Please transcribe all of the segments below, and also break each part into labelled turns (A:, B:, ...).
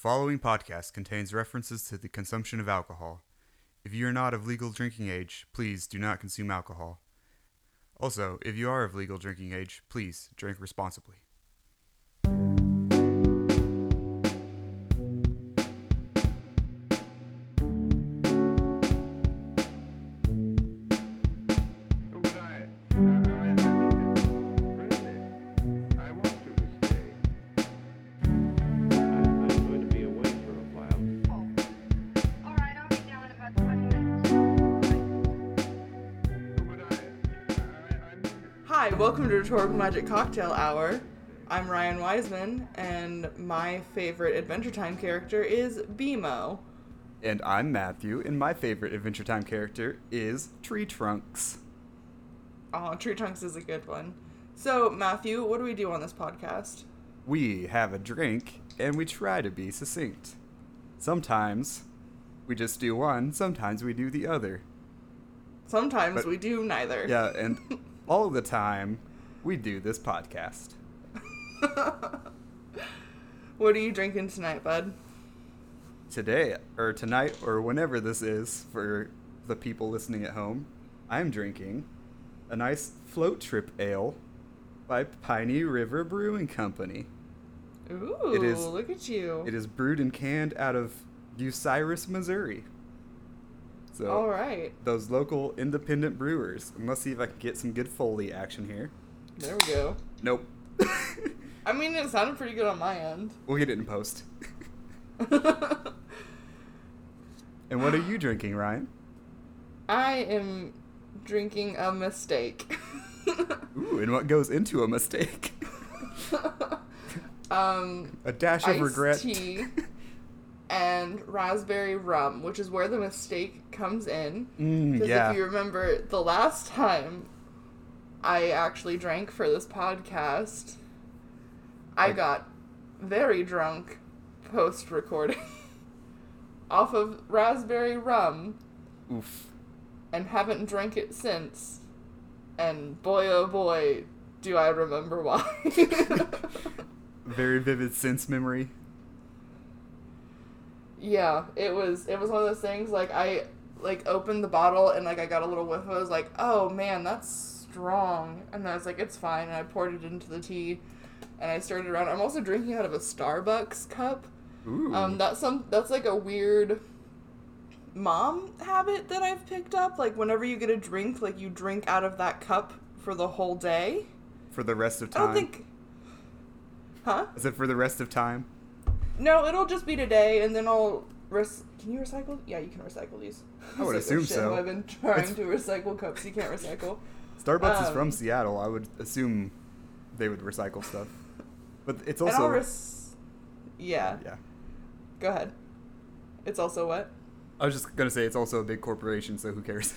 A: following podcast contains references to the consumption of alcohol. If you are not of legal drinking age, please do not consume alcohol. Also, if you are of legal drinking age, please drink responsibly.
B: Welcome Magic Cocktail Hour. I'm Ryann Wiseman, and my favorite Adventure Time character is BMO.
A: And I'm Matthew, and my favorite Adventure Time character is Tree Trunks.
B: Oh, Tree Trunks is a good one. So, Matthew, what do we do on this podcast?
A: We have a drink, and we try to be succinct. Sometimes we just do one, sometimes we do the other.
B: Sometimes
A: But-
B: we do neither.
A: Yeah, and all the time, we do this podcast.
B: What are you drinking tonight, bud?
A: Today, or tonight, or whenever this is for the people listening at home, I'm drinking a nice float trip ale by Piney River Brewing Company.
B: Ooh,
A: It is-
B: look at you.
A: It is brewed and canned out of Bucyrus, Missouri. So,
B: All right,
A: those local independent brewers. And let's see if I can get some good Foley action here.
B: There we go.
A: Nope.
B: I mean, it sounded pretty good on my end.
A: we'll get it in post. And what are you drinking, Ryann?
B: I am drinking a mistake.
A: Ooh, and what goes into a mistake?
B: um,
A: a dash of regret.
B: tea and raspberry rum, which is where the mistake comes in.
A: Mm,
B: Because
A: yeah.
B: if you remember, the last time I actually drank for this podcast, I got very drunk post recording off of raspberry rum
A: Oof.
B: and haven't drank it since. And boy, oh boy, do I remember why.
A: Very vivid sense memory.
B: Yeah, it was it was one of those things like I like opened the bottle and like I got a little whiff. I was like, oh man, that's strong. And I was like, it's fine. And I poured it into the tea, and I stirred it around. I'm also drinking out of a Starbucks cup.
A: Ooh.
B: Um, that's some that's like a weird mom habit that I've picked up. Like whenever you get a drink, like you drink out of that cup for the whole day.
A: for the rest of time.
B: I don't think. Huh?
A: Is it for the rest of time?
B: No, it'll just be today, and then I'll. Res- can you recycle? Yeah, you can recycle these.
A: I would assume
B: shit,
A: so.
B: I've been trying
A: It's-
B: to recycle cups you can't recycle.
A: Starbucks is from
B: Um,
A: Seattle. I would assume they would recycle stuff. But it's also
B: res- Yeah,
A: yeah.
B: go ahead. It's also what?
A: I was just gonna say it's also a big corporation, so who cares?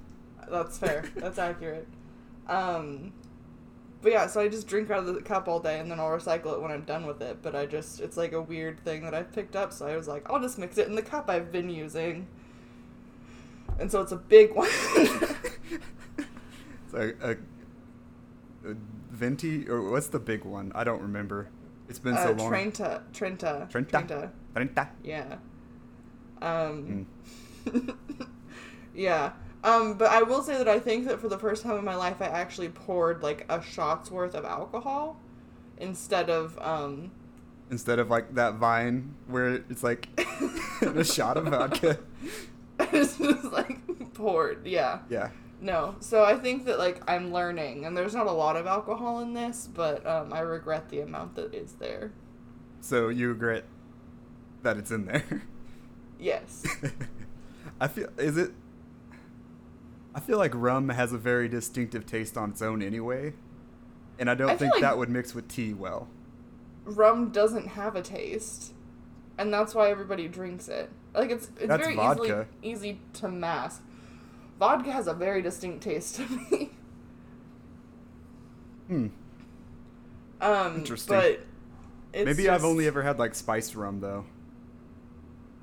B: That's fair. That's accurate. Um, but yeah, so I just drink out of the cup all day, and then I'll recycle it when I'm done with it. But I just, it's like a weird thing that I picked up, so I was like, I'll just mix it in the cup I've been using. And so it's a big one.
A: A, a, a venti or what's the big one? I don't remember. It's been so
B: uh,
A: long.
B: Trenta. Trenta.
A: Trenta. Trenta.
B: Yeah. Um.
A: Mm.
B: yeah. Um, but I will say that I think that for the first time in my life, I actually poured like a shot's worth of alcohol instead of um.
A: Instead of like that vine where it's like a shot of vodka.
B: it's just like poured. Yeah.
A: Yeah.
B: No. So I think that like I'm learning, and there's not a lot of alcohol in this, but um, I regret the amount that is there.
A: So you regret that it's in there.
B: Yes.
A: I feel is it I feel like rum has a very distinctive taste on its own anyway. And I don't
B: I
A: think
B: like-
A: that would mix with tea well.
B: Rum doesn't have a taste, and that's why everybody drinks it. Like it's it's
A: That's
B: very
A: vodka.
B: easily easy to mask. Vodka has a very distinct taste to me.
A: Hmm.
B: Um,
A: Interesting.
B: But it's
A: Maybe I've only ever had like spiced rum though.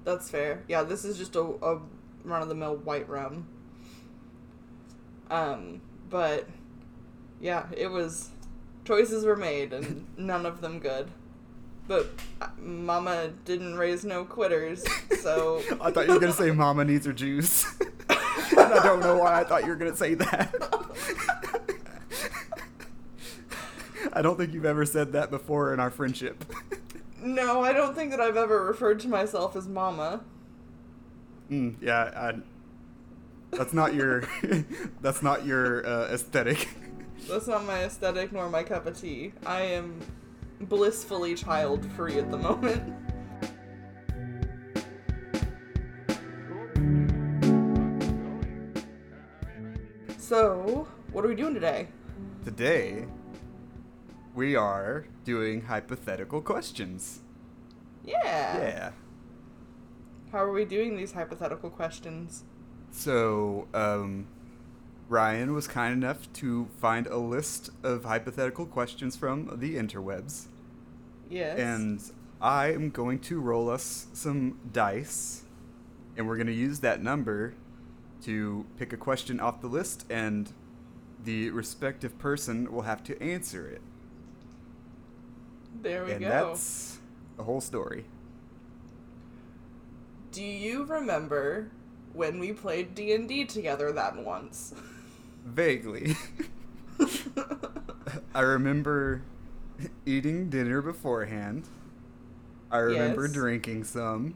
B: That's fair. Yeah, this is just a, a run of the mill white rum. Um, but yeah, it was choices were made and none of them good. but uh, Mama didn't raise no quitters, so
A: I thought you were gonna say Mama needs her juice. I don't know why I thought you were gonna say that. I don't think you've ever said that before in our friendship.
B: no, I don't think that I've ever referred to myself as Mama.
A: Mm, yeah, I, that's not your that's not your uh, aesthetic.
B: That's not my aesthetic nor my cup of tea. I am blissfully child free at the moment. So, what are we doing today?
A: Today, we are doing hypothetical questions.
B: Yeah.
A: Yeah.
B: How are we doing these hypothetical questions?
A: So, um, Ryann was kind enough to find a list of hypothetical questions from the interwebs,
B: Yes.
A: and I am going to roll us some dice, and we're going to use that number to pick a question off the list, and the respective person will have to answer it.
B: there we
A: and
B: go.
A: that's the whole story.
B: Do you remember when we played D&D together that once?
A: Vaguely. I remember eating dinner beforehand. I remember
B: Yes.
A: drinking some.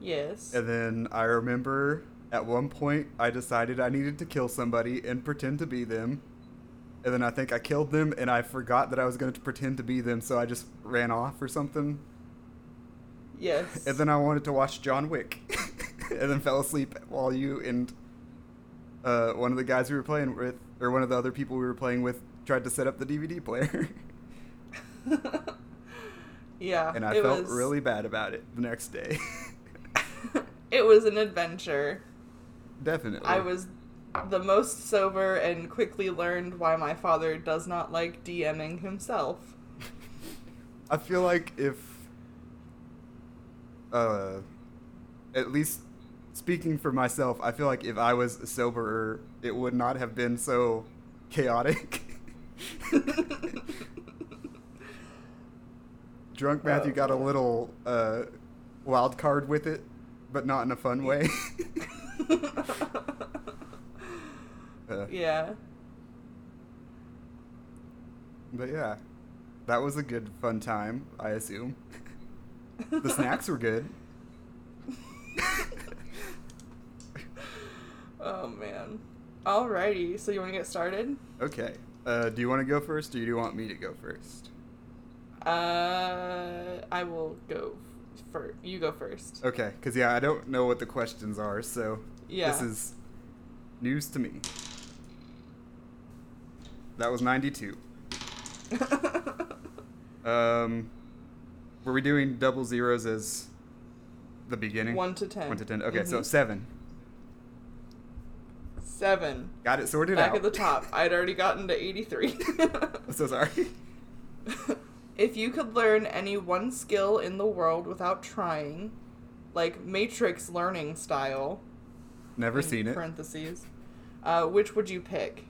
B: yes.
A: And then I remember at one point I decided I needed to kill somebody and pretend to be them. And then I think I killed them and I forgot that I was going to pretend to be them, so I just ran off or something.
B: Yes.
A: And then I wanted to watch John Wick. and then fell asleep while you and uh, one of the guys we were playing with, or one of the other people we were playing with, tried to set up the DVD player.
B: yeah.
A: and I felt
B: was,
A: really bad about it the next day.
B: it was an adventure.
A: Definitely.
B: I was the most sober and quickly learned why my father does not like DMing himself.
A: I feel like if, uh, at least speaking for myself, I feel like if I was soberer, it would not have been so chaotic. Drunk Matthew got a
B: Oh.
A: little uh, wild card with it, but not in a fun way. Uh,
B: yeah.
A: But yeah, that was a good fun time, I assume. the snacks were good.
B: Oh man. Alrighty, so you want to get started?
A: Okay. Uh, do you want to go first, or do you want me to go first?
B: Uh, I will go first. You go first.
A: Okay, because yeah, I don't know what the questions are, so
B: Yeah.
A: this is news to me. That was 92. Um, were we doing double zeros as the beginning?
B: One to ten.
A: One to ten. Okay, so
B: Mhm.
A: seven.
B: Seven.
A: Got it sorted
B: Back
A: out.
B: Back at the top. I'd already gotten to 83.
A: I'm so sorry.
B: if you could learn any one skill in the world without trying, like Matrix learning style,
A: Never seen it.
B: Parentheses. Uh, which would you pick?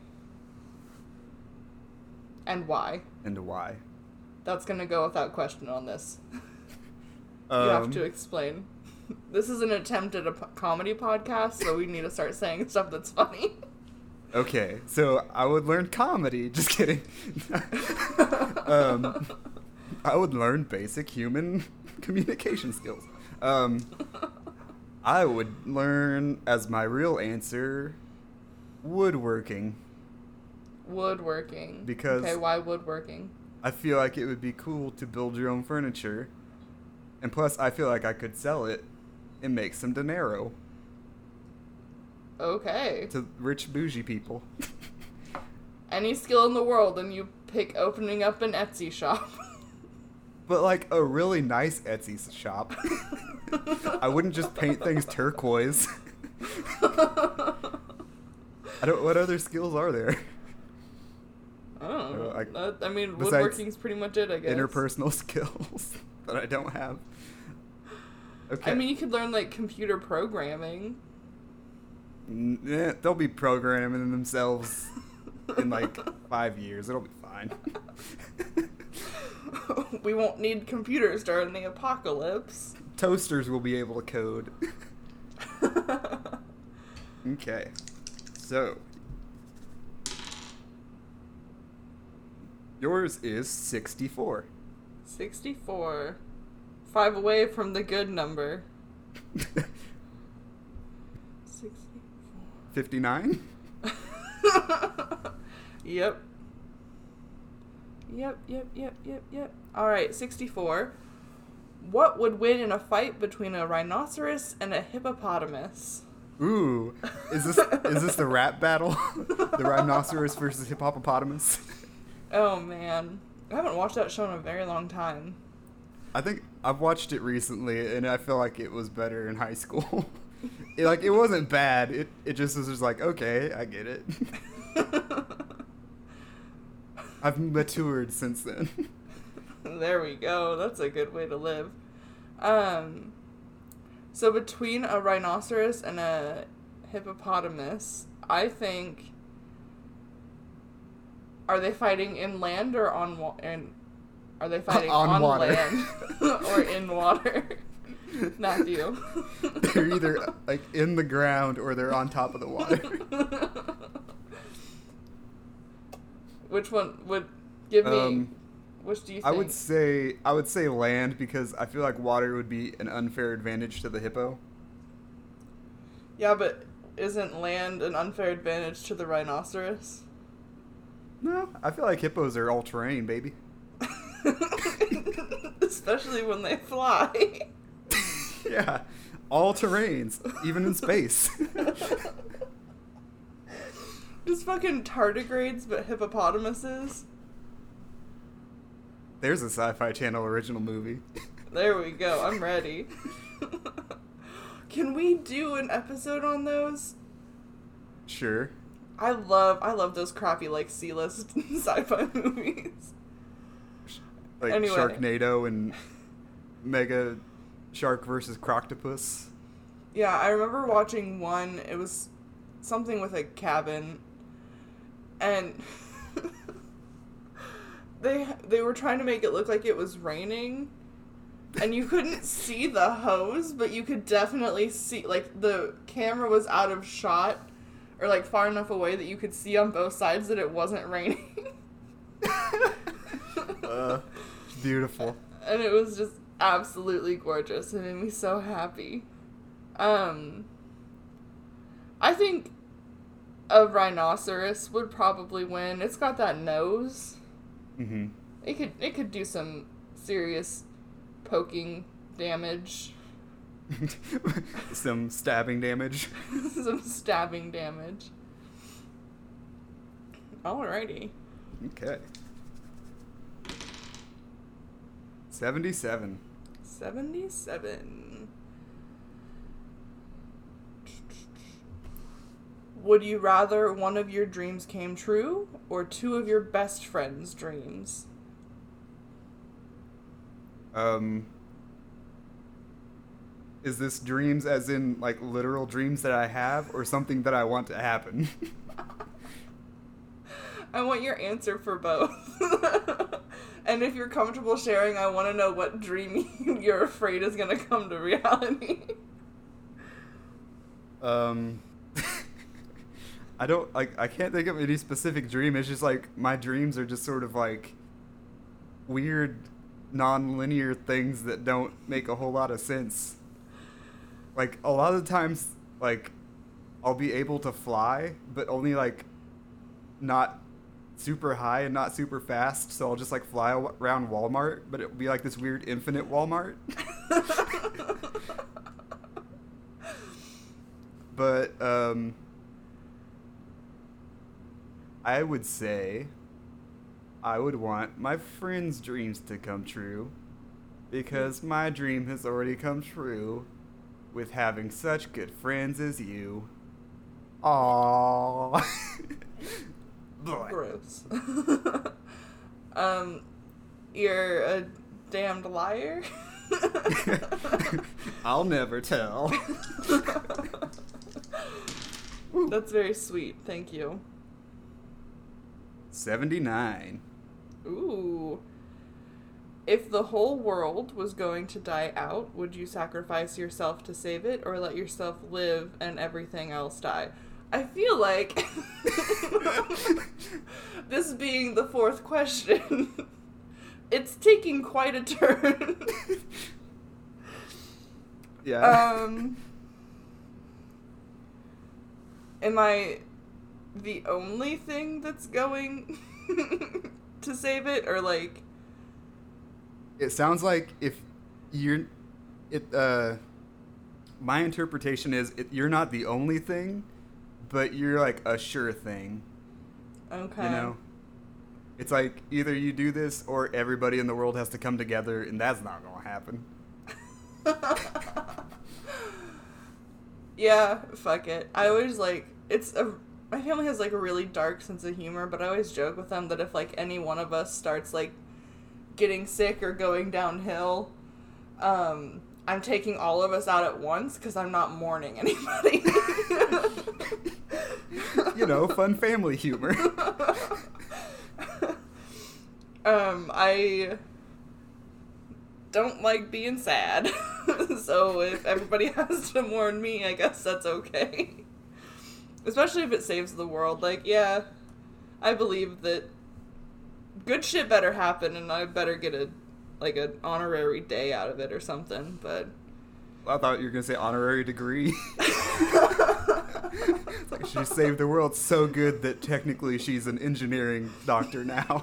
B: And why?
A: And why?
B: That's gonna go without question on this. you
A: Um,
B: have to explain. This is an attempt at a p- comedy podcast, so we need to start saying stuff that's funny.
A: Okay, so I would learn comedy. Just kidding. um, I would learn basic human communication skills. Um, I would learn, as my real answer, woodworking.
B: Woodworking.
A: Because-
B: Okay, why woodworking?
A: I feel like it would be cool to build your own furniture. And plus, I feel like I could sell it and make some dinero
B: Okay.
A: to rich bougie people.
B: Any skill in the world, and you pick opening up an Etsy shop.
A: But like a really nice Etsy shop. I wouldn't just paint things turquoise. I don't. What other skills are there?
B: I don't know.
A: I-
B: That- I mean, woodworking's pretty much it, I guess.
A: Interpersonal skills that I don't have. Okay.
B: I mean, you could learn like computer programming.
A: Eh, they'll be programming themselves in like five years. It'll be fine.
B: we won't need computers during the apocalypse.
A: Toasters will be able to code. Okay. So. Yours is 64.
B: 64. Five away from the good number. 64.
A: 59?
B: yep. Yep, yep, yep, yep, yep. Alright, 64. What would win in a fight between a rhinoceros and a hippopotamus?
A: Ooh. Is this is this the rap battle? the rhinoceros versus hippopotamus?
B: Oh man. I haven't watched that show in a very long time.
A: I think I've watched it recently and I feel like it was better in high school. It- like it wasn't bad. It it just was just like, okay, I get it. I've matured since then.
B: there we go. That's a good way to live. Um, so between a rhinoceros and a hippopotamus, I think. Are they fighting inland or on wa- and Are they fighting
A: On
B: on,
A: water.
B: land or in water? Matthew.
A: they're either like in the ground or they're on top of the water.
B: Which one would give me?
A: Um,
B: which do you think?
A: I would say I would say land because I feel like water would be an unfair advantage to the hippo.
B: yeah, but isn't land an unfair advantage to the rhinoceros?
A: No, I feel like hippos are all terrain, baby.
B: Especially when they fly.
A: yeah, all terrains, even in space.
B: Just fucking tardigrades, but hippopotamuses.
A: There's a Sci-Fi Channel original movie.
B: There we go. I'm ready. Can we do an episode on those?
A: Sure.
B: I love I love those crappy like C-list sci-fi movies.
A: Like
B: Anyway.
A: Sharknado and Mega Shark versus Croctopus.
B: Yeah, I remember watching one. It was something with a cabin, and they they were trying to make it look like it was raining, and you couldn't see the hose, but you could definitely see like the camera was out of shot, or like far enough away that you could see on both sides that it wasn't raining.
A: Uh, beautiful.
B: and it was just absolutely gorgeous. It made me so happy. Um, I think a rhinoceros would probably win. It's got that nose.
A: hmm
B: It could it could do some serious poking damage,
A: Some stabbing damage.
B: some stabbing damage. Alrighty.
A: Okay. 77.
B: 77. Would you rather one of your dreams came true or two of your best friends' dreams?
A: Um is this dreams as in like literal dreams that I have or something that I want to happen?
B: I want your answer for both. and if you're comfortable sharing, I want to know what dream you're afraid is going to come to reality.
A: um I don't like I can't think of any specific dream. It's just like my dreams are just sort of like weird non-linear things that don't make a whole lot of sense. Like a lot of the times like I'll be able to fly, but only like not super high and not super fast, so I'll just like fly around Walmart, but it'll be like this weird infinite Walmart. but um I would say I would want my friends' dreams to come true because my dream has already come true with having such good friends as you. Aww.
B: Gross. um, you're a damned liar.
A: I'll never tell.
B: That's very sweet. Thank you.
A: 79.
B: Ooh. If the whole world was going to die out, would you sacrifice yourself to save it or let yourself live and everything else die? I feel like this being the fourth question, it's taking quite a turn.
A: Yeah.
B: um Am I the only thing that's going to save it or like
A: it sounds like if you're it uh my interpretation is it, you're not the only thing but you're like a sure thing
B: okay.
A: you know it's like either you do this or everybody in the world has to come together and that's not gonna happen
B: yeah, fuck it. I always like it's a my family has like a really dark sense of humor, but I always joke with them that if like any one of us starts like getting sick or going downhill, um, I'm taking all of us out at once because I'm not mourning anybody.
A: you know fun family humor
B: um, I don't like being sad. so if everybody has to mourn me, I guess that's okay. Especially if it saves the world. Like, yeah, I believe that good shit better happen and I better get a like an honorary day out of it or something, but
A: i thought you were gonna say honorary degree It's like she saved the world so good that technically she's an engineering doctor now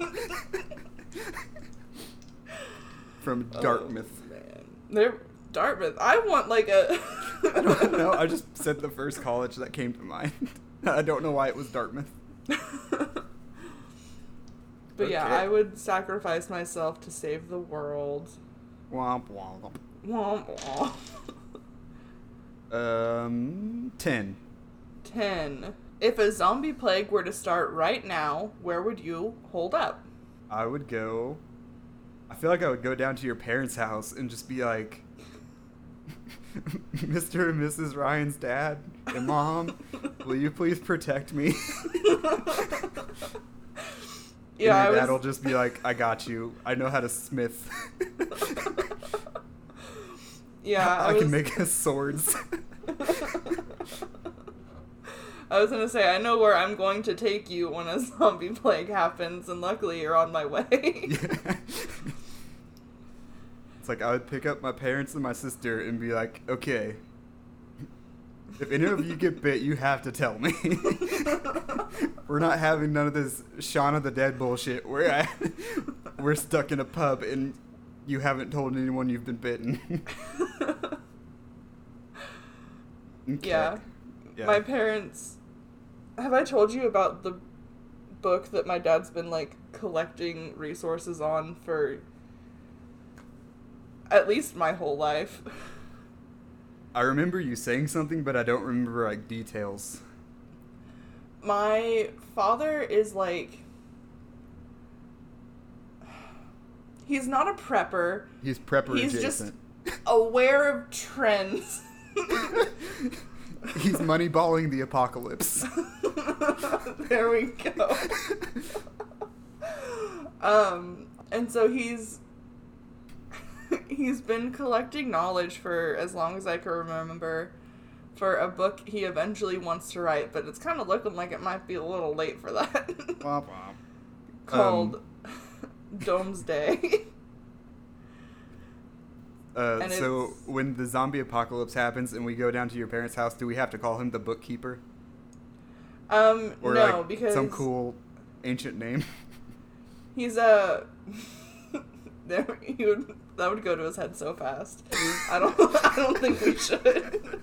A: from oh, dartmouth
B: Oh, man. They're Dartmouth. I want like a
A: I don't know. I just said the first college that came to mind. I don't know why it was Dartmouth.
B: But yeah, I would sacrifice myself to save the world.
A: Womp womp.
B: Womp womp.
A: Um, ten.
B: 10. If a zombie plague were to start right now, where would you hold up?
A: I would go. I feel like I would go down to your parents' house and just be like, Mr. and Mrs. Ryann's dad and mom, will you please protect me?
B: Yeah, I
A: and your
B: was,
A: just be like, I got you. I know how to smith.
B: yeah, I,
A: I,
B: was,
A: can make us swords.
B: I was gonna say I know where I'm going to take you when a zombie plague happens, and luckily you're on my way.
A: Yeah. It's like I would pick up my parents and my sister and be like, okay, if any of you get bit, you have to tell me. we're not having none of this Shaun of the Dead bullshit where I, we're stuck in a pub and you haven't told anyone you've been bitten. Okay.
B: yeah.
A: Yeah.
B: my parents. Have I told you about the book that my dad's been like collecting resources on for at least my whole life?
A: I remember you saying something, but I don't remember like details.
B: my father is like he's not a prepper
A: He's prepper
B: He's just-
A: adjacent.
B: aware of trends
A: He's moneyballing the apocalypse.
B: there we go um and so he's he's been collecting knowledge for as long as i can remember for a book he eventually wants to write but it's kind of looking like it might be a little late for that
A: Womp womp.
B: called
A: Um,
B: Domesday.
A: Uh, so
B: it's-
A: when the zombie apocalypse happens and we go down to your parents' house, do we have to call him the bookkeeper
B: um,
A: or
B: no,
A: like
B: because
A: some cool ancient name?
B: he's a. there, he would that would go to his head so fast. I don't. I don't think we should.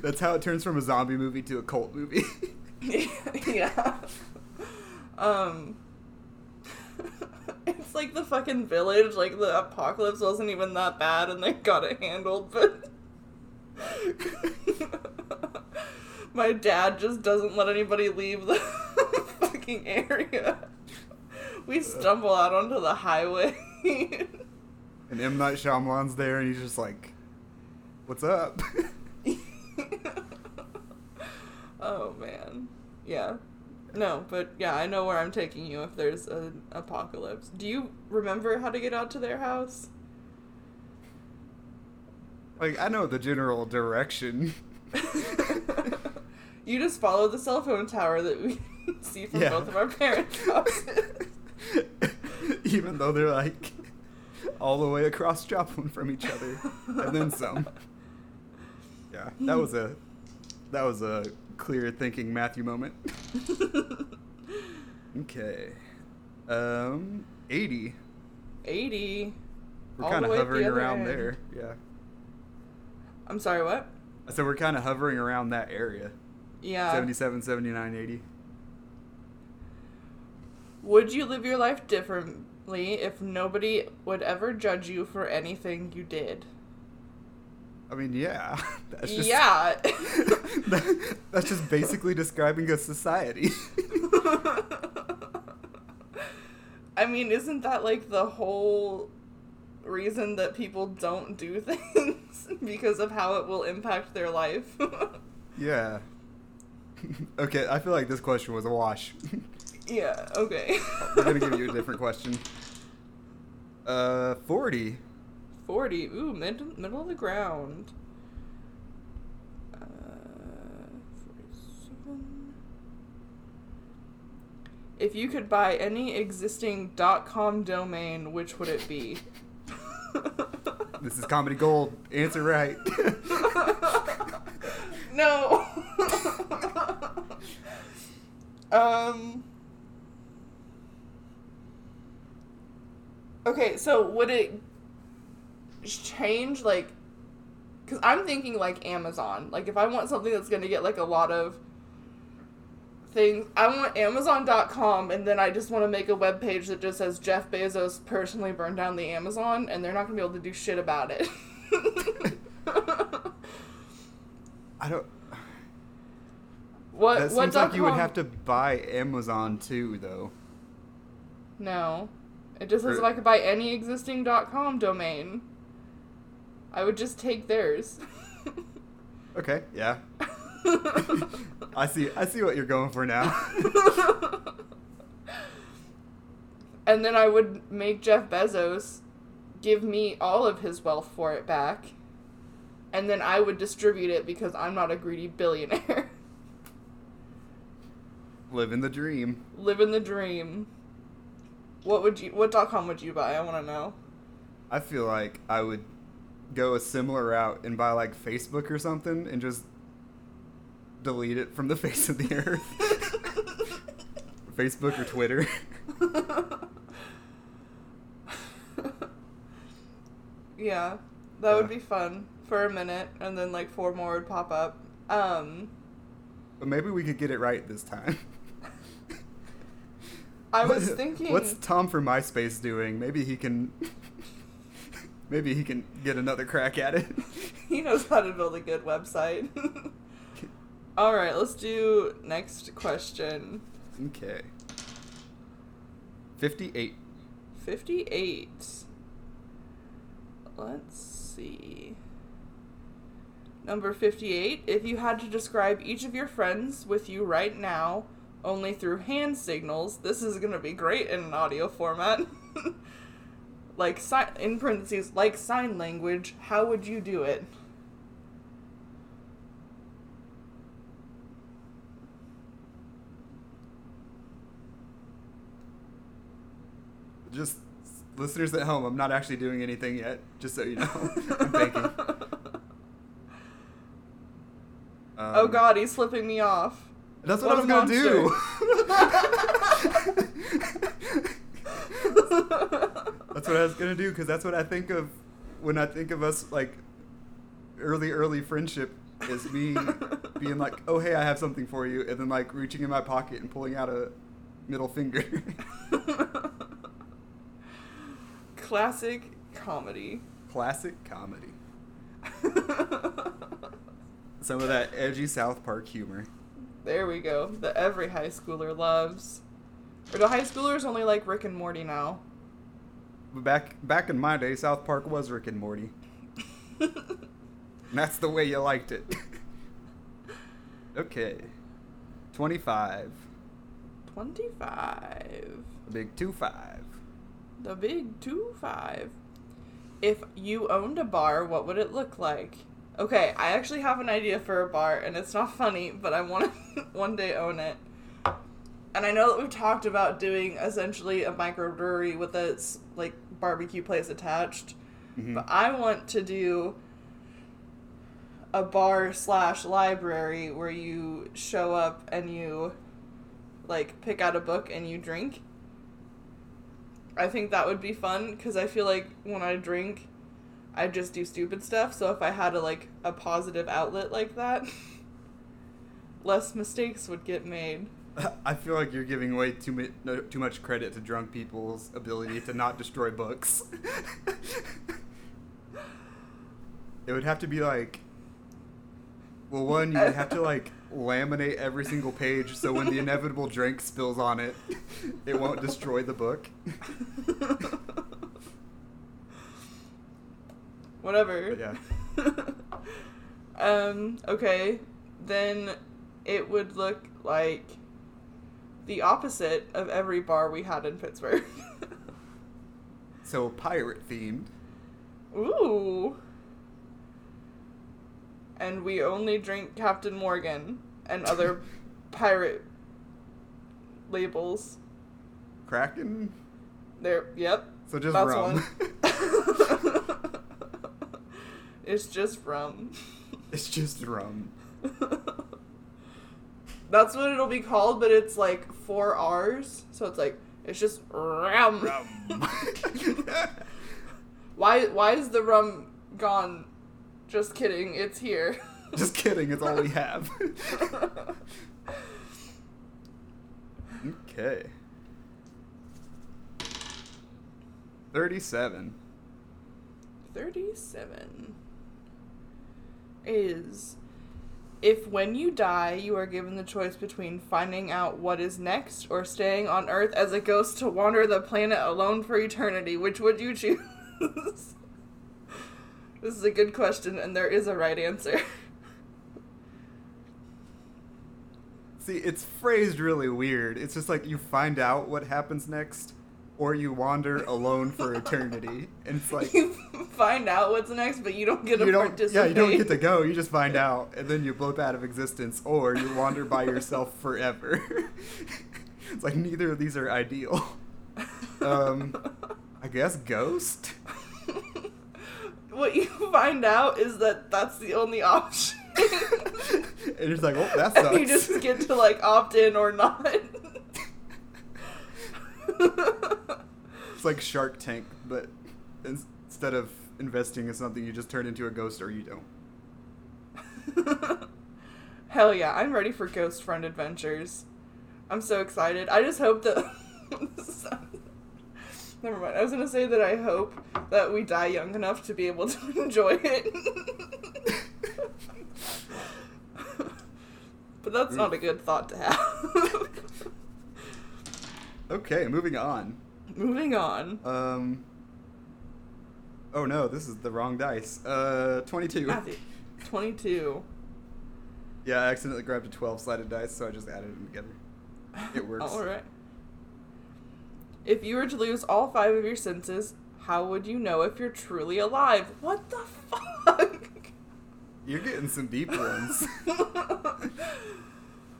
A: That's how it turns from a zombie movie to a cult movie.
B: yeah. Um. It's like the fucking village. Like the apocalypse wasn't even that bad, and they got it handled. But my dad just doesn't let anybody leave the fucking area. We stumble out onto the highway.
A: And M Night Shyamalan's there, and he's just like, "What's up?"
B: oh man, yeah. No, but yeah, I know where I'm taking you if there's an apocalypse. Do you remember how to get out to their house?
A: Like I know the general direction.
B: you just follow the cell phone tower that we see from
A: Yeah.
B: both of our parents' houses.
A: Even though they're like all the way across Joplin from each other, and then some. Yeah, that was a that was a clear thinking Matthew moment. Okay, um, eighty.
B: 80.
A: We're kind of
B: at the
A: hovering around
B: end.
A: there. Yeah.
B: I'm sorry, what?
A: So we're kind of hovering around that area.
B: Yeah.
A: 77, 79, 80.
B: Would you live your life differently if nobody would ever judge you for anything you did?
A: I mean, yeah. That's just,
B: yeah.
A: that- that's just basically describing a society.
B: I mean, isn't that like the whole reason that people don't do things because of how it will impact their life?
A: yeah. okay, I feel like this question was a wash.
B: Yeah, okay.
A: We're gonna give you a different question. Uh, 40.
B: 40. Ooh, mid- middle of the ground. Uh, 47. If you could buy any existing .com domain, which would it be?
A: This is comedy gold. Answer right.
B: no. um. Okay, so would it change like? Because I'm thinking like Amazon. Like if I want something that's gonna get like a lot of things, I want Amazon.com, and then I just want to make a web page that just says Jeff Bezos personally burned down the Amazon, and they're not gonna be able to do shit about it.
A: I don't.
B: what?
A: That
B: what
A: seems like you would have to buy Amazon too, though.
B: No. It just says if I could buy any existing .com domain, I would just take theirs.
A: Okay, yeah. I see. I see what you're going for now.
B: and then I would make Jeff Bezos give me all of his wealth for it back. And then I would distribute it because I'm not a greedy billionaire.
A: Living the dream.
B: Living the dream. What would you what dot .com would you buy? I want to know.
A: I feel like I would go a similar route and buy like Facebook or something and just delete it from the face of the earth. Facebook or Twitter.
B: yeah, that would be fun for a minute, and then like four more would pop up. Um,
A: But maybe we could get it right this time.
B: I was thinking.
A: What's Tom for MySpace doing? Maybe he can. maybe he can get another crack at it.
B: he knows how to build a good website. All right, let's do next question.
A: okay. Fifty-eight.
B: Fifty-eight. Let's see. Number 58. If you had to describe each of your friends with you right now, only through hand signals, this is going to be great in an audio format. like, si- in parentheses, like sign language, how would you do it?
A: Just listeners at home, I'm not actually doing anything yet. Just so you know, I'm thinking. Um,
B: oh god, he's flipping me off.
A: That's what,
B: What
A: I was gonna do. that's what I was gonna do because that's what I think of when I think of us like early, early friendship is me being like, "Oh, hey, I have something for you," and then like reaching in my pocket and pulling out a middle finger.
B: Classic comedy.
A: Classic comedy. Some of that edgy South Park humor.
B: There we go. That every high schooler loves. Or do high schoolers only like Rick and Morty now?
A: Back back in my day, South Park was Rick and Morty. And that's the way you liked it. okay. 25.
B: 25.
A: A big two five.
B: The big 2 5. If you owned a bar, what would it look like? Okay, I actually have an idea for a bar, and it's not funny, but I want to one day own it. And I know that we've talked about doing essentially a microbrewery with a like barbecue place attached,
A: Mhm.
B: but I want to do a bar slash library where you show up and you like pick out a book and you drink. I think that would be fun because I feel like when I drink, I just do stupid stuff. So if I had a like a positive outlet like that, less mistakes would get made.
A: I feel like you're giving away too mi- no, too much credit to drunk people's ability to not destroy books. it would have to be like, well, one you would have to like laminate every single page so when the inevitable drink spills on it, it won't destroy the book.
B: Whatever.
A: But yeah.
B: um. Okay. Then it would look like the opposite of every bar we had in Pittsburgh.
A: So pirate themed.
B: Ooh. And we only drink Captain Morgan and other pirate labels.
A: Kraken.
B: There, yep.
A: So just
B: That's
A: rum.
B: one. it's just rum.
A: it's just rum.
B: That's what it'll be called, but it's like four R's. So it's like, it's just rum.
A: Rum.
B: Why, why is the rum gone? Just kidding, it's here.
A: just kidding. It's all we have. okay. 37.
B: 37 is if when you die you are given the choice between finding out what is next or staying on earth as a ghost to wander the planet alone for eternity which would you choose this is a good question and there is a right answer
A: See, it's phrased really weird. It's just like you find out what happens next, or you wander alone for eternity. And it's like
B: you find out what's next but you don't get to
A: you
B: participate
A: yeah, you don't get to go. You just find out, and then you blow out of existence, or you wander by yourself forever. it's like neither of these are ideal. Um, I guess ghost.
B: what you find out is that that's the only option
A: and it's like, oh, that sucks.
B: and you just get to like opt in or not.
A: It's like Shark Tank, but ins- instead of investing in something, you just turn into a ghost or you don't.
B: Hell yeah, I'm ready for Ghost Friend Adventures. I'm so excited. I just hope that. Never mind. I was gonna say that I hope that we die young enough to be able to enjoy it. but that's not a good thought to have.
A: Okay, moving on.
B: Moving on.
A: Um. Oh no, this is the wrong dice. Uh, 22.
B: Matthew, 22.
A: Yeah, I accidentally grabbed a 12 sided dice, so I just added them together. It works.
B: Alright. If you were to lose all five of your senses, how would you know if you're truly alive? What the fuck?
A: You're getting some deep ones.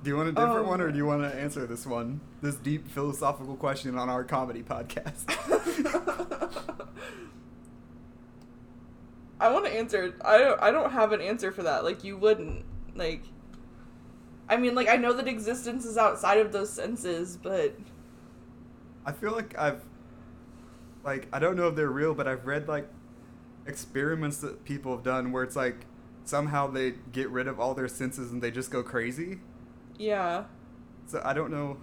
A: Do you want a different
B: Oh,
A: one, or do you want to answer this one? This deep philosophical question on our comedy podcast.
B: I want to answer. it. I don't. I don't have an answer for that. Like you wouldn't. Like. I mean, like I know that existence is outside of those senses, but
A: I feel like I've, like, I don't know if they're real, but I've read like experiments that people have done where it's like somehow they get rid of all their senses and they just go crazy.
B: Yeah,
A: So I don't know.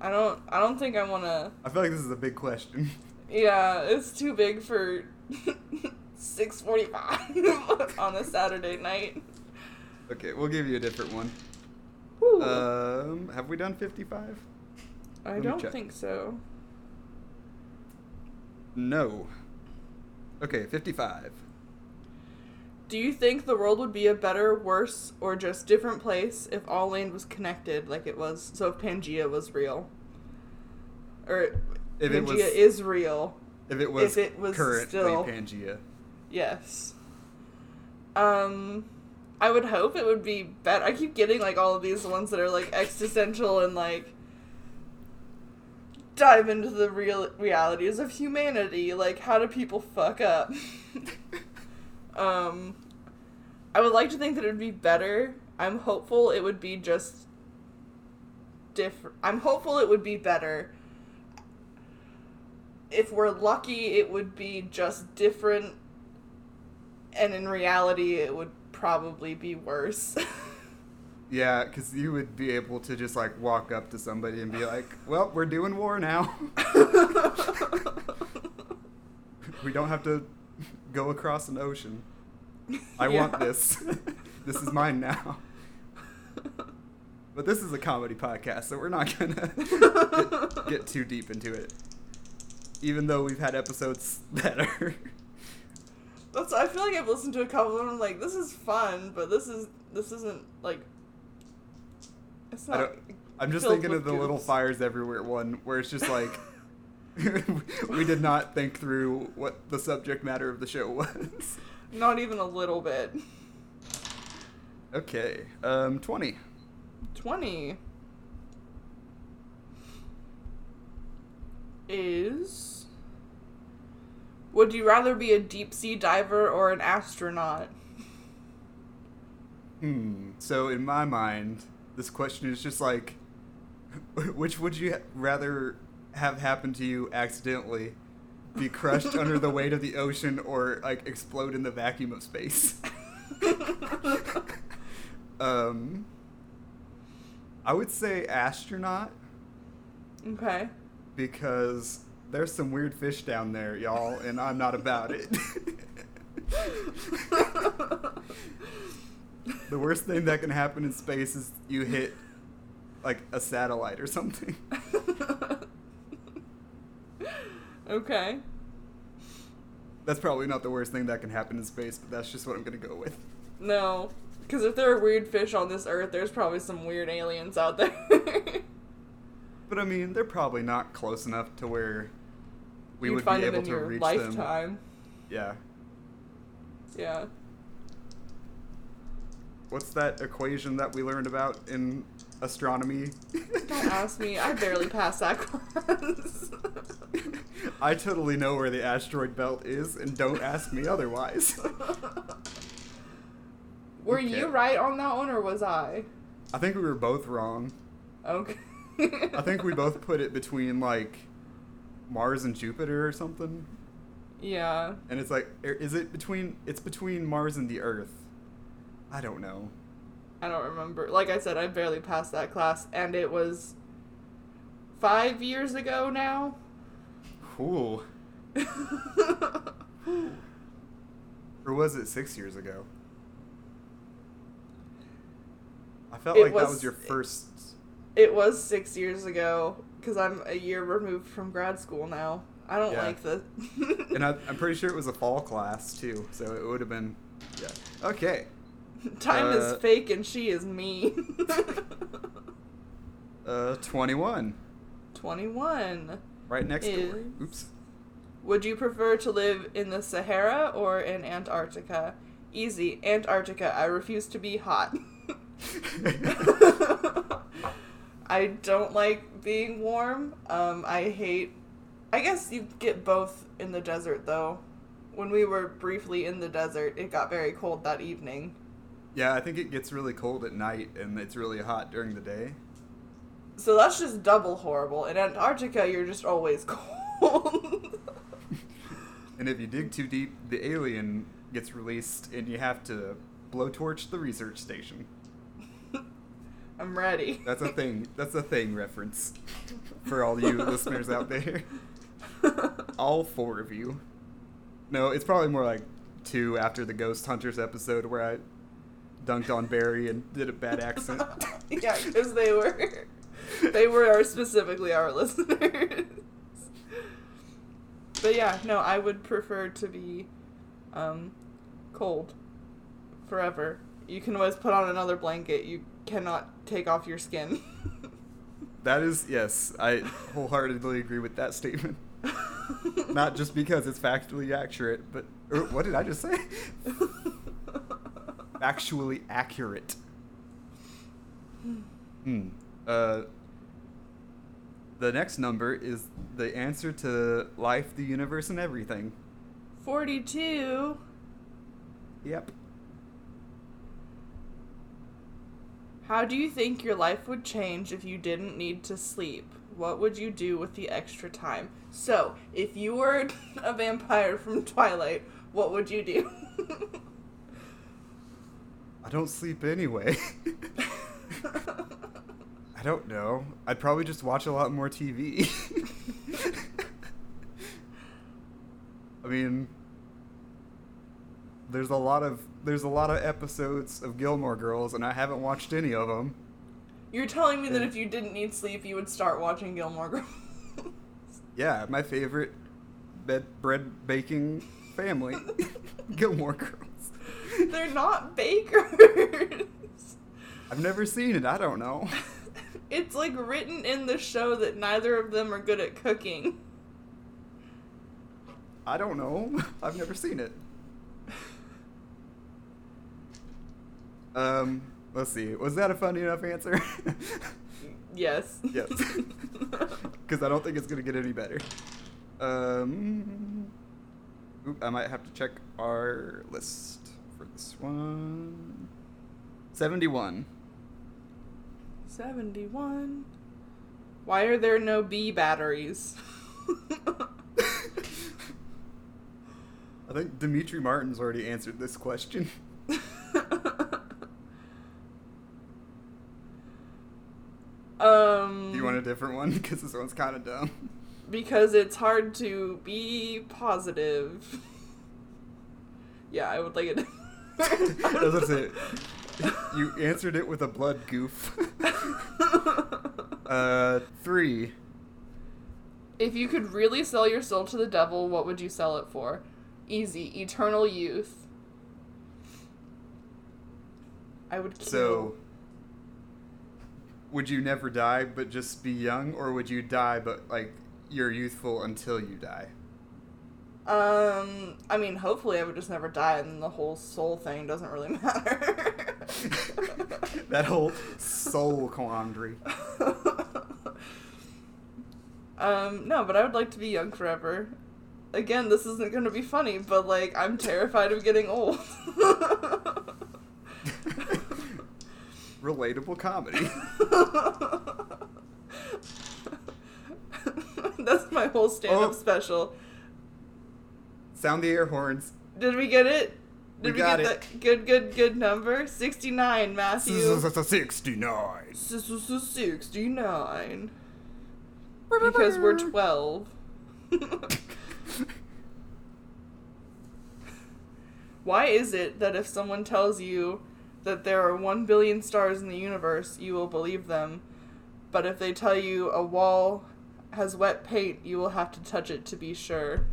B: I don't. I don't think I want to.
A: I feel like this is a big question.
B: Yeah, it's too big for six forty-five on a Saturday night.
A: okay, we'll give you a different one. Um, have we done 55?
B: I
A: let
B: don't think so.
A: No. Okay, 55.
B: Do you think the world would be a better, worse, or just different place if all land was connected like it was? So if Pangea was real, or
A: If it
B: Pangea
A: was,
B: is real?
A: if it was,
B: if it was
A: currently
B: still-
A: Pangea.
B: Yes. Um, I would hope it would be better. I keep getting like all of these ones that are like existential and like dive into the real realities of humanity. Like, how do people fuck up? um, I would like to think that it would be better. I'm hopeful it would be just different. I'm hopeful it would be better. If we're lucky, it would be just different and in reality it would probably be worse.
A: Yeah, because you would be able to just like walk up to somebody and be like, "Well, we're doing war now. we don't have to go across an ocean. I want this. this is mine now." But this is a comedy podcast, so we're not gonna get, get too deep into it. Even though we've had episodes that are
B: That's I feel like I've listened to a couple of them I'm like this is fun, but this is this isn't like it's
A: I
B: not
A: don't, I'm just thinking of the little fires everywhere one where it's just like we did not think through what the subject matter of the show was.
B: not even a little bit.
A: Okay, um, 20.
B: 20 is Would you rather be a deep sea diver or an astronaut?
A: Hmm. So in my mind, this question is just like, which would you rather have happen to you accidentally? Be crushed under the weight of the ocean or like explode in the vacuum of space? um, I would say astronaut
B: Okay.
A: because there's some weird fish down there, y'all, and I'm not about it. the worst thing that can happen in space is you hit like a satellite or something.
B: okay.
A: That's probably not the worst thing that can happen in space, but that's just what I'm gonna go with.
B: No. Because if there are weird fish on this earth, there's probably some weird aliens out there.
A: But I mean, they're probably not close enough to where we
B: You'd
A: would be
B: them
A: able to reach them.
B: lifetime.
A: Yeah.
B: Yeah.
A: What's that equation that we learned about in astronomy?
B: Don't ask me. I barely passed that class.
A: I totally know where the asteroid belt is, and don't ask me otherwise.
B: Were
A: Okay.
B: you right on that one, or was I?
A: I think we were both wrong.
B: Okay.
A: I think we both put it between like Mars and Jupiter or something.
B: Yeah.
A: And it's like, er, is it between? It's between Mars and the Earth. I don't know.
B: I don't remember. Like I said, I barely passed that class, and it was five years ago now.
A: Cool. Or was it six years ago? I felt
B: It
A: like that
B: was-
A: was your first.
B: It was six years ago because I'm a year removed from grad school now. I don't
A: Yeah.
B: like the.
A: And I, I'm pretty sure it was a fall class too, so it would have been. Yeah. Okay.
B: Time
A: uh,
B: is fake and she is mean.
A: Uh, 21.
B: 21.
A: Right next door.
B: Is-
A: Oops.
B: Would you prefer to live in the Sahara or in Antarctica? Easy. Antarctica. I refuse to be hot. I don't like being warm. Um, I hate. I guess you get both in the desert though. When we were briefly in the desert, it got very cold that evening.
A: Yeah, I think it gets really cold at night and it's really hot during the day.
B: So that's just double horrible. In Antarctica, you're just always cold.
A: And if you dig too deep, the alien gets released and you have to blowtorch the research station.
B: I'm ready.
A: That's a thing. That's a thing reference for all you listeners out there. All four of you. No, it's probably more like two after the Ghost Hunters episode where I dunked on Barry and did a bad accent.
B: yeah, because they were they were our specifically our listeners. But yeah, no, I would prefer to be um cold. forever. You can always put on another blanket. You cannot take off your skin.
A: That is yes, I wholeheartedly agree with that statement. Not just because it's factually accurate, but or what did I just say? Factually accurate. Hmm. Uh, the next number is the answer to life, the universe, and everything.
B: 42.
A: Yep.
B: How do you think your life would change if you didn't need to sleep? What would you do with the extra time? So, if you were a vampire from Twilight, what would you do?
A: I don't sleep anyway. I don't know. I'd probably just watch a lot more TV. I mean, there's a lot of there's a lot of episodes of Gilmore Girls, and I haven't watched any of them.
B: You're telling me that if you didn't need sleep, you would start watching Gilmore Girls.
A: Yeah, my favorite bed bread baking family, Gilmore Girls.
B: They're not bakers.
A: I've never seen it. I don't know.
B: It's like written in the show that neither of them are good at cooking.
A: I don't know. I've never seen it. Um, let's see. Was that a funny enough answer?
B: Yes.
A: yes. Because I don't think it's gonna get any better. Um, I might have to check our list for this one. Seventy-one.
B: 71. Why are there no B batteries?
A: I think Demetri Martin's already answered this question.
B: um
A: you want a different one? Because this one's kind of dumb.
B: because it's hard to be positive. Yeah, I would like it.
A: That's it. You answered it with a blood goof. uh, three.
B: If you could really sell your soul to the devil, what would you sell it for? Easy, eternal youth. I would kill.
A: So, would you never die but just be young, or would you die but like you're youthful until you die?
B: Um, I mean, hopefully I would just never die, and the whole soul thing doesn't really matter.
A: that whole soul quandary.
B: um, no, but I would like to be young forever. Again, this isn't going to be funny, but like, I'm terrified of getting old.
A: Relatable comedy.
B: That's my whole stand-up
A: Oh.
B: special.
A: Sound the air horns.
B: Did we get it?
A: We
B: Did we,
A: got
B: get
A: it.
B: the good, good, good number? 69, Matthew.
A: Sixty-nine.
B: This is 69. Because we're 12. Why is it that if someone tells you that there are 1 billion stars in the universe, you will believe them, but if they tell you a wall has wet paint, you will have to touch it to be sure?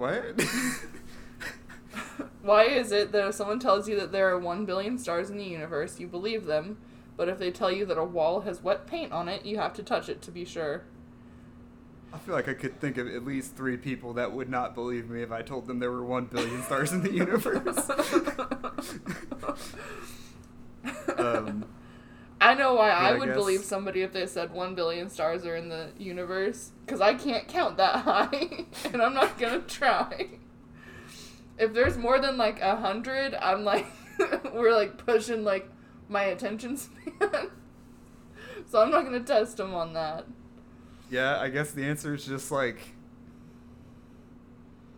A: What?
B: Why is it that if someone tells you that there are 1 billion stars in the universe, you believe them, but if they tell you that a wall has wet paint on it, you have to touch it to be sure?
A: I feel like I could think of at least three people that would not believe me if I told them there were one billion stars in the universe. um,
B: I know why I
A: I
B: would
A: guess-
B: believe somebody if they said 1 billion stars are in the universe, because I can't count that high, and I'm not gonna try. If there's more than like a hundred, I'm like, we're like pushing like my attention span. so I'm not gonna test them on that.
A: yeah, I guess the answer is just like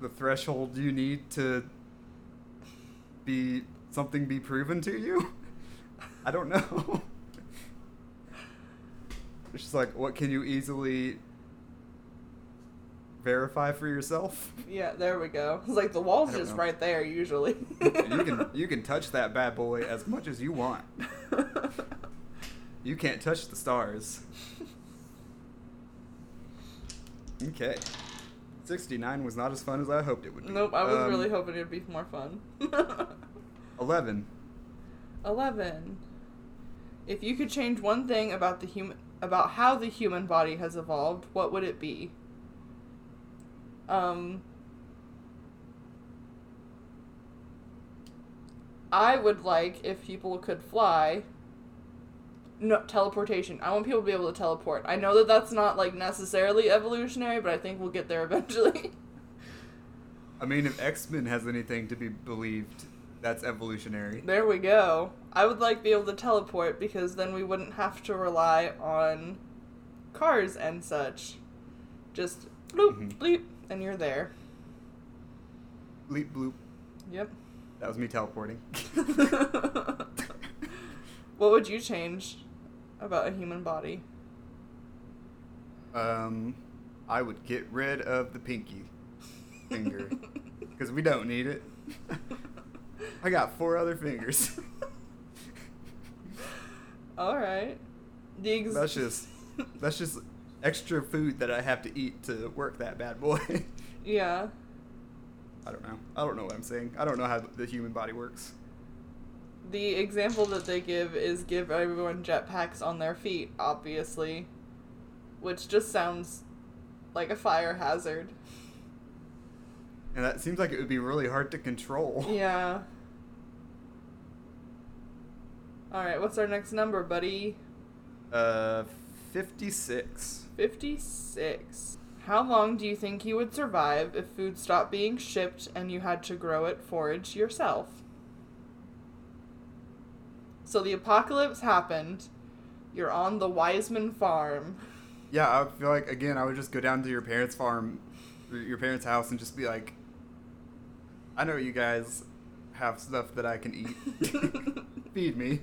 A: the threshold you need to be something be proven to you. I don't know. It's just like what can you easily verify for yourself?
B: Yeah, there we go. It's like the wall's just
A: know.
B: right there usually.
A: you can you can touch that bad boy as much as you want. You can't touch the stars. Okay. 69 was not as fun as I hoped it would be.
B: Nope, I was
A: Um,
B: really hoping it'd be more fun.
A: 11.
B: 11. If you could change one thing about the human about how the human body has evolved, what would it be? Um I would like if people could fly. No, teleportation. I want people to be able to teleport. I know that that's not like necessarily evolutionary, but I think we'll get there eventually.
A: I mean, if X Men has anything to be believed, that's evolutionary.
B: There we go. I would like to be able to teleport because then we wouldn't have to rely on cars and such. Just bloop,
A: Mhm.
B: bleep, and you're there.
A: Bleep bloop.
B: Yep.
A: That was me teleporting.
B: what would you change about a human body?
A: Um, I would get rid of the pinky finger because we don't need it. I got four other fingers.
B: All right. The ex-
A: that's just that's just extra food that I have to eat to work that bad boy.
B: yeah.
A: I don't know. I don't know what I'm saying. I don't know how the human body works.
B: The example that they give is give everyone jetpacks on their feet, obviously, which just sounds like a fire hazard.
A: And that seems like it would be really hard to control.
B: Yeah. All right, what's our next number, buddy?
A: Uh, 56.
B: 56. How long do you think you would survive if food stopped being shipped and you had to grow it forage yourself? So the apocalypse happened. You're on the Wiseman farm.
A: Yeah, I feel like again I would just go down to your parents' farm, your parents' house, and just be like, I know you guys have stuff that I can eat. Feed me.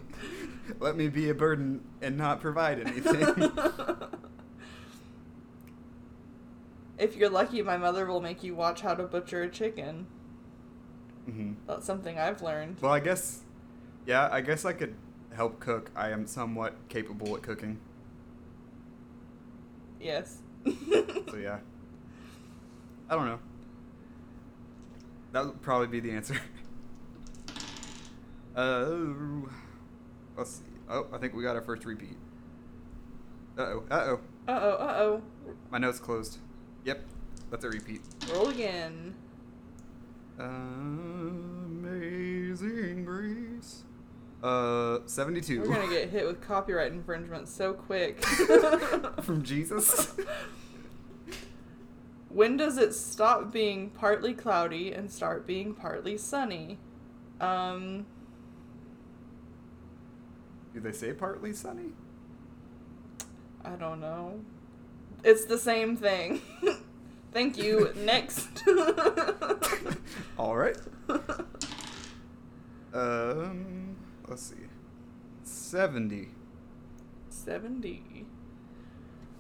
A: Let me be a burden and not provide anything.
B: if you're lucky, my mother will make you watch how to butcher a chicken.
A: hmm
B: That's something I've learned.
A: Well, I guess, yeah, I guess I could help cook. I am somewhat capable at cooking.
B: Yes.
A: So yeah. I don't know. That would probably be the answer. Uh, let's see. Oh, I think we got our first repeat. Uh oh. Uh oh.
B: Uh oh, uh oh.
A: My note's closed. Yep, that's a repeat.
B: Roll again.
A: Amazing Grace. Uh, 72.
B: We're gonna get hit with copyright infringement so quick.
A: From Jesus.
B: when does it stop being partly cloudy and start being partly sunny? Um,
A: Do they say partly sunny?
B: I don't know. It's the same thing. Thank you. Next.
A: All right. Um, let's see. 70.
B: 70.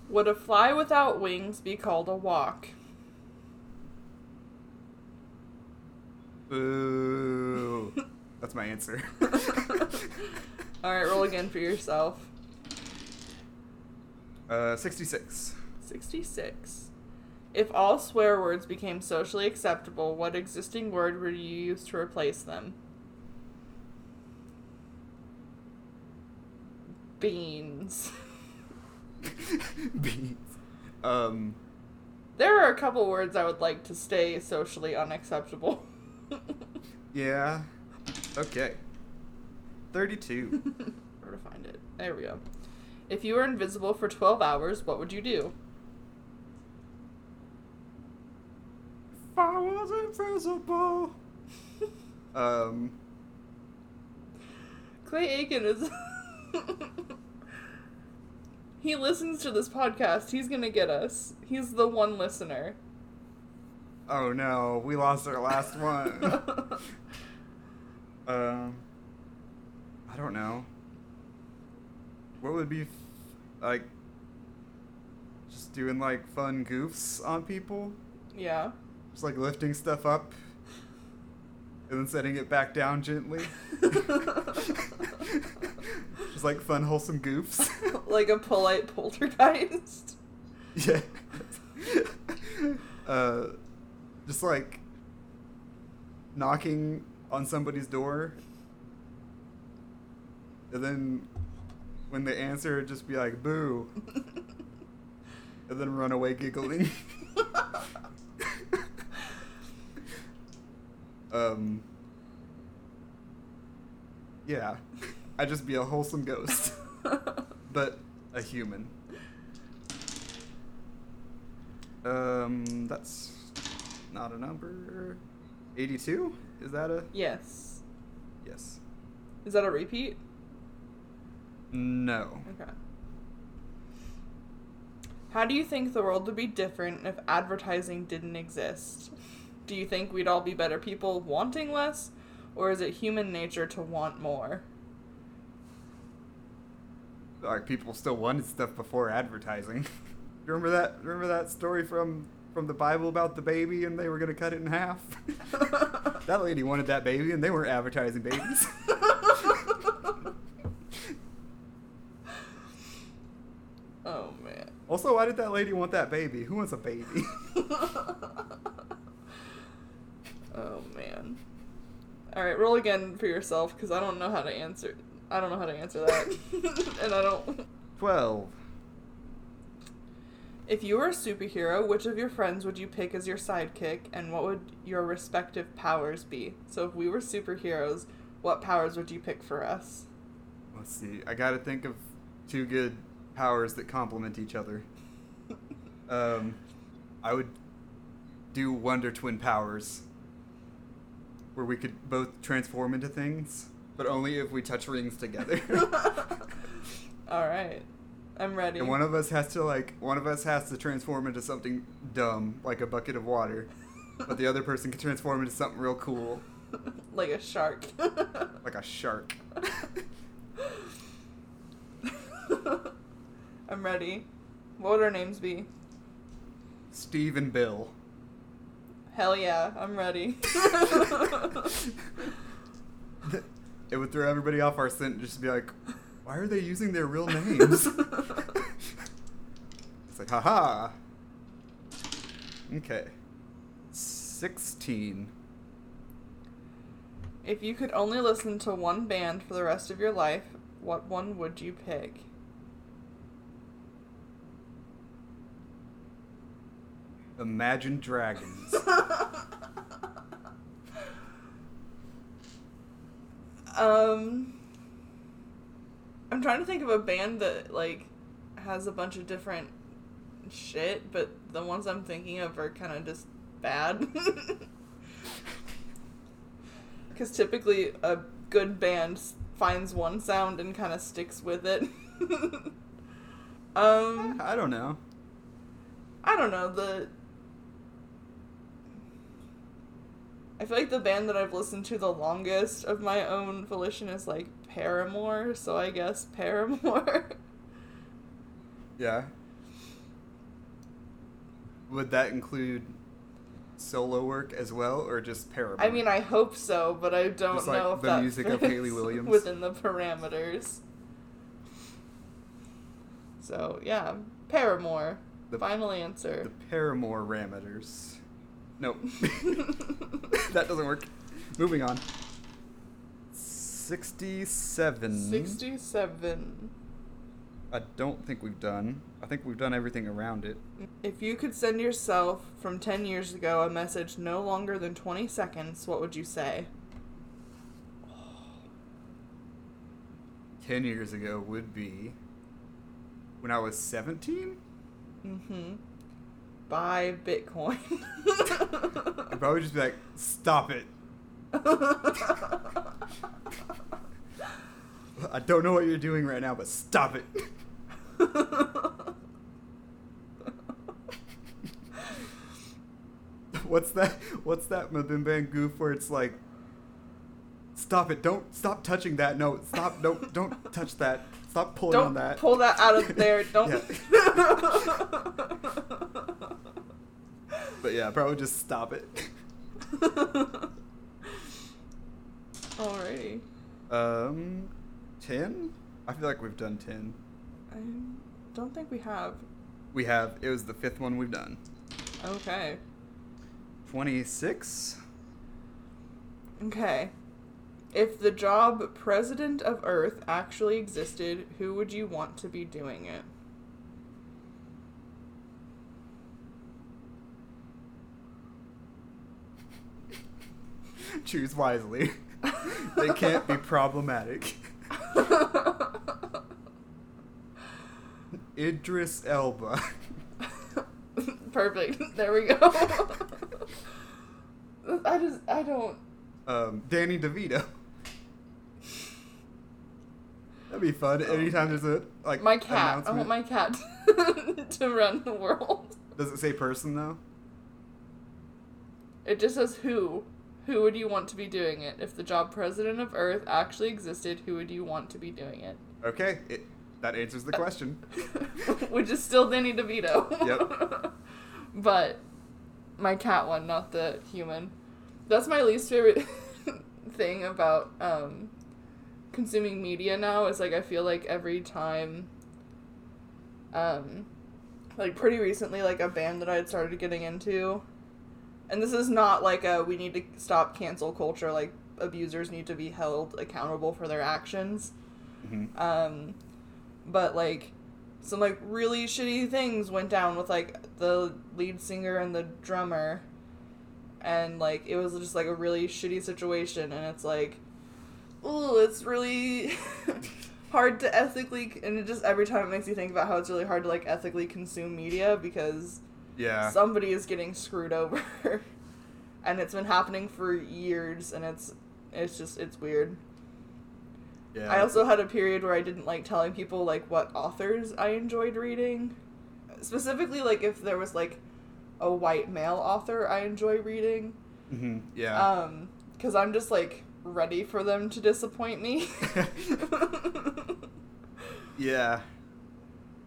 B: Would a fly without wings be called a walk?
A: Boo. That's my answer.
B: Alright, roll again for yourself.
A: uh, 66.
B: 66. If all swear words became socially acceptable, what existing word would you use to replace them? Beans.
A: Beans. Um,
B: There are a couple words I would like to stay socially unacceptable.
A: yeah. Okay. 32.
B: Where to find it? There we go. If you were invisible for 12 hours, what would you do?
A: if I was invisible. Um,
B: Clay Aiken is. he listens to this podcast. He's gonna get us. He's the one listener.
A: oh no, we lost our last one. um, don't know. What would be f- like just doing like fun goofs on people?
B: yeah.
A: Just like lifting stuff up and then setting it back down gently. just like fun, wholesome goofs.
B: like a polite poltergeist.
A: yeah. uh, just like knocking on somebody's door, and then when they answer, just be like "boo," and then run away giggling. um. Yeah, I'd just be a wholesome ghost, but a human. Um, that's not a number. 82? Is that a
B: yes.
A: yes?
B: Is that a repeat?
A: No.
B: Okay. How do you think the world would be different if advertising didn't exist? Do you think we'd all be better people wanting less, or is it human nature to want more?
A: Like people still wanted stuff before advertising. remember that? Remember that story from from the Bible about the baby and they were gonna cut it in half? that lady wanted that baby and they weren't advertising babies.
B: oh man.
A: Also, why did that lady want that baby? Who wants a baby?
B: oh man. All right, roll again for yourself because I don't know how to answer. I don't know how to answer that, and I don't.
A: 12.
B: If you were a superhero, which of your friends would you pick as your sidekick, and what would your respective powers be? So, if we were superheroes, what powers would you pick for us?
A: Let's see. I gotta think of two good powers that complement each other. Um, I would do Wonder Twin powers, where we could both transform into things, but only if we touch rings together.
B: All right, I'm ready.
A: and one of us has to like, one of us has to transform into something dumb, like a bucket of water, but the other person can transform into something real cool,
B: like a shark.
A: like a shark.
B: I'm ready. What would our names be?
A: Steve and Bill.
B: Hell yeah, I'm ready.
A: it would throw everybody off our scent and just be like, why are they using their real names? it's like, haha. Okay. 16.
B: if you could only listen to one band for the rest of your life, what one would you pick?
A: Imagine Dragons.
B: Um, I'm trying to think of a band that like has a bunch of different shit, but the ones I'm thinking of are kind of just bad. Because typically a good band finds one sound and kind of sticks with it. um,
A: I don't know.
B: I don't know the. I feel like the band that I've listened to the longest of my own volition is like Paramore, so I guess Paramore.
A: Yeah. Would that include solo work as well, or just Paramore?
B: I mean, I hope so, but I don't
A: Just like
B: know if
A: the
B: that
A: music of
B: fits
A: Hayley Williams?
B: within the parameters. So yeah, Paramore.
A: The-
B: Final answer.
A: the Paramore Rameters. Nope. that doesn't work. Moving on. 67.
B: Sixty-seven.
A: I don't think we've done. I think we've done everything around it.
B: If you could send yourself from 10 years ago a message no longer than 20 seconds, what would you say?
A: 10 years ago would be when I was 17?
B: Mm hmm. Buy Bitcoin.
A: I'd probably just be like, stop it. I don't know what you're doing right now, but stop it. What's that? What's that Mabim Bam goof where it's like, stop it! Don't stop touching that. No, stop! Don't don't touch that. Stop pulling on
B: Don't
A: that.
B: pull that out of there. Don't.
A: But yeah, probably just stop it.
B: Alrighty.
A: Um, ten? I feel like we've done ten.
B: I don't think we have.
A: We have. It was the fifth one we've done.
B: Okay.
A: 26.
B: Okay. If the job president of Earth actually existed, who would you want to be doing it?
A: Choose wisely. they can't be problematic. Idris Elba.
B: Perfect. There we go. I just I don't
A: Um, Danny DeVito. That'd be fun. Anytime there's a like
B: my cat. I want my cat to run the world.
A: Does it say person though?
B: It just says who. Who would you want to be doing it? If the job president of Earth actually existed, who would you want to be doing it?
A: Okay, it that answers the question.
B: Which is still Danny DeVito.
A: Yep.
B: but my cat one, not the human. That's my least favorite thing about um, consuming media now. Is like I feel like every time, um, like pretty recently, like a band that I had started getting into, and this is not like a we need to stop cancel culture. Like abusers need to be held accountable for their actions.
A: Mhm.
B: Um, but like some like really shitty things went down with like the lead singer and the drummer and like it was just like a really shitty situation and it's like ooh it's really hard to ethically and it just every time it makes you think about how it's really hard to like ethically consume media because
A: Yeah.
B: somebody is getting screwed over and it's been happening for years and it's it's just it's weird
A: yeah.
B: I also had a period where I didn't like telling people like what authors I enjoyed reading. Specifically like if there was like a white male author I enjoy reading.
A: Mhm, Yeah.
B: Um cuz I'm just like ready for them to disappoint me.
A: yeah.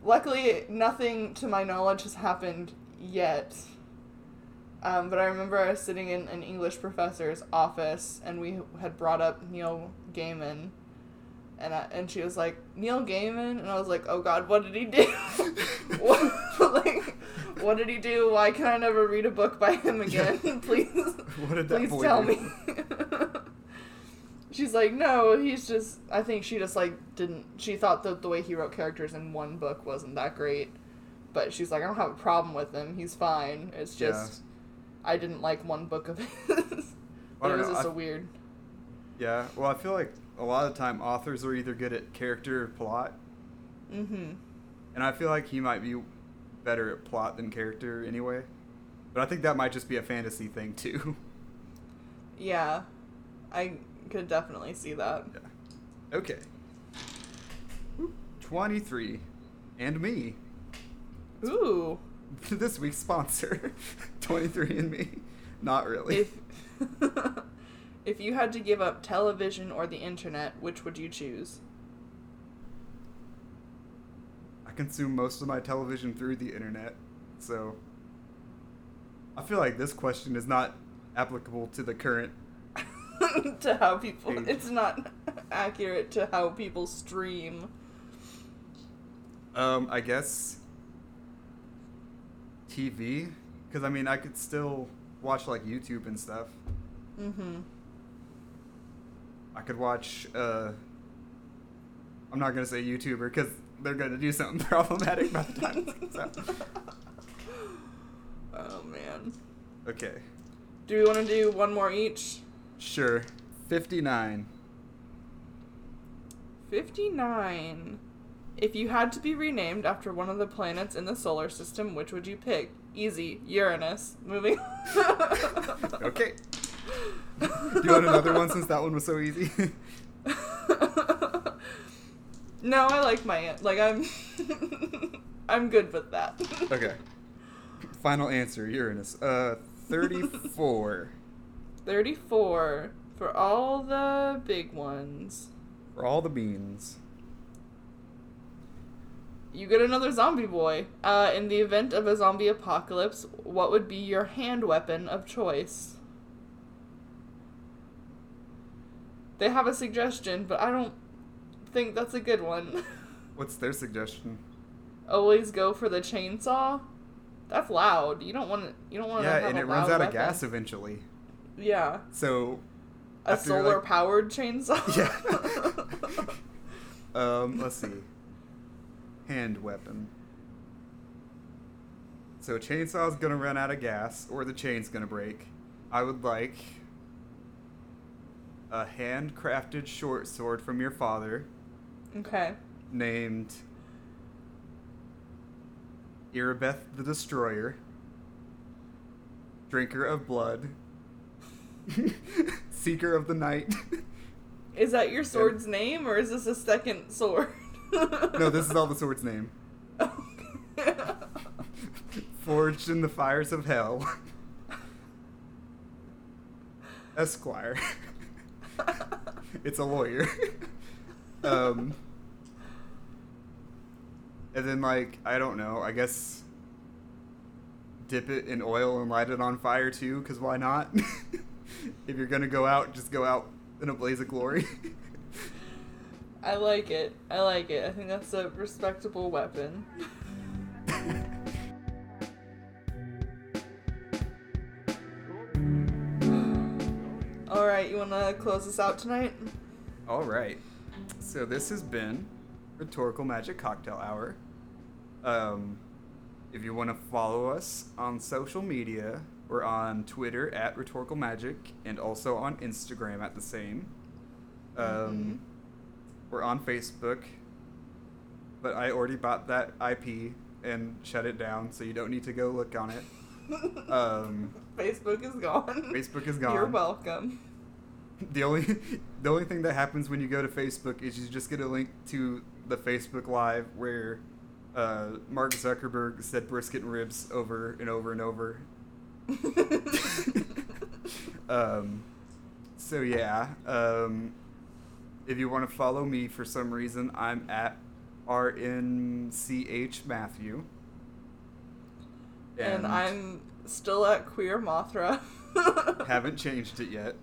B: Luckily nothing to my knowledge has happened yet. Um, but I remember I was sitting in an English professor's office and we had brought up Neil Gaiman. And, I, and she was like, Neil Gaiman? And I was like, oh god, what did he do? what, like, what did he do? Why can I never read a book by him again? please,
A: What did that
B: please
A: boy
B: tell
A: do?
B: me. She's like, no, he's just, I think she just, like, didn't, she thought that the way he wrote characters in one book wasn't that great. But she's like, I don't have a problem with him. He's fine. It's
A: Yeah.
B: just, I didn't like one book of his.
A: I
B: it
A: don't
B: was
A: know,
B: just
A: I-
B: a weird.
A: Yeah. Well, I feel like a lot of the time authors are either good at character or plot,
B: Mm-hmm.
A: and I feel like he might be better at plot than character anyway. But I think that might just be a fantasy thing too.
B: Yeah, I could definitely see that.
A: yeah. Okay. 23. And me.
B: Ooh,
A: this week's sponsor. 23 and me. Not really.
B: if if you had to give up television or the internet, which would you choose?
A: I consume most of my television through the internet, so I feel like this question is not applicable to the current.
B: to how people, it's not accurate to how people stream.
A: Um, I guess TV, because I mean I could still watch like YouTube and stuff.
B: Mm-hmm.
A: I could watch. uh I'm not gonna say YouTuber because they're gonna do something problematic by the time this comes out.
B: Oh man.
A: Okay,
B: Do we want to do one more each?
A: Sure. 59.
B: 59. If you had to be renamed after one of the planets in the solar system, which would you pick? Easy, Uranus. Moving.
A: Okay. Do you want another one since that one was so easy?
B: no, I like my like I'm I'm good with that.
A: okay. Final answer, Uranus. Uh, 34.
B: 34 for all the big ones.
A: For all the beans.
B: You get another zombie boy. Uh, in the event of a zombie apocalypse, what would be your hand weapon of choice? They have a suggestion, but I don't think that's a good one.
A: What's their suggestion?
B: Always go for the chainsaw. That's loud. You don't want to. You don't want to.
A: yeah, and it runs out of gas eventually.
B: Yeah,
A: So
B: a solar
A: like-
B: powered chainsaw.
A: Yeah. um, let's see. Hand weapon. So chainsaw's gonna run out of gas, or the chain's gonna break. I would like a handcrafted short sword from your father,
B: okay.
A: named Irabeth the Destroyer, Drinker of Blood, Seeker of the Night.
B: Is that your sword's name, or is this a second sword?
A: no, this is all the sword's name. Forged in the fires of hell. Esquire. it's a lawyer. um, and then, like, I don't know, I guess dip it in oil and light it on fire too, because why not? If you're gonna go out, just go out in a blaze of glory.
B: I like it. I like it. I think that's a respectable weapon. All right, you want to close this out tonight?
A: All right. So this has been Rhetorical Magic Cocktail Hour. Um, if you want to follow us on social media, we're on Twitter at Rhetorical Magic and also on Instagram at the same. Um,
B: Mhm.
A: We're on Facebook, but I already bought that IP and shut it down, so you don't need to go look on it. Um,
B: Facebook is gone.
A: Facebook is gone.
B: You're welcome.
A: The only the only thing that happens when you go to Facebook is you just get a link to the Facebook Live where uh, Mark Zuckerberg said brisket and ribs over and over and over. um, so yeah, um, if you want to follow me for some reason, I'm at RNCH Matthew.
B: and I'm still at Queer Mothra.
A: haven't changed it yet.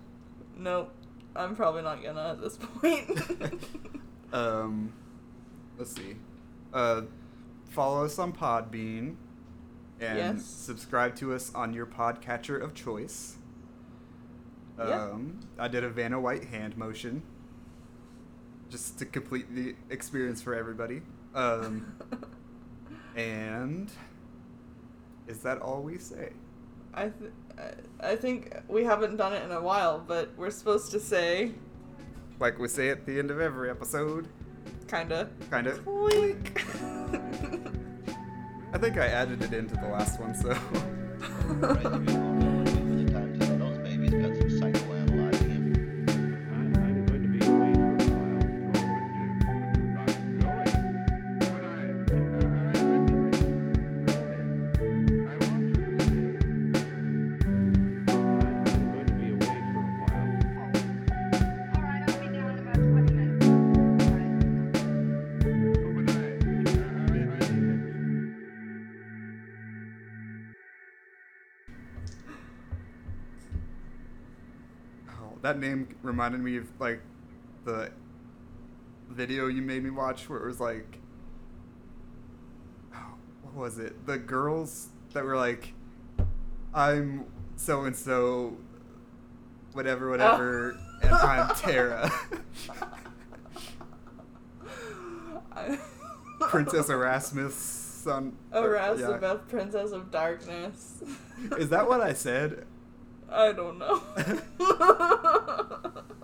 B: Nope. I'm probably not gonna at this point.
A: um, let's see. Uh, follow us on Podbean and
B: Yes.
A: subscribe to us on your podcatcher of choice. Um, I did a Vanna White hand motion just to complete the experience for everybody. Um, and is that all we say?
B: I, th- I- think we haven't done it in a while, but we're supposed to say,
A: Like we say at the end of every episode,
B: kinda,
A: kind of.
B: clink.
A: I think I added it into the last one, so. That name reminded me of like the video you made me watch where it was like, oh, what was it? The girls that were like, I'm so and so, whatever, whatever, and I'm Tara. Princess Erasmus son. or- yeah.
B: Princess of Darkness.
A: Is that what I said?
B: I don't know.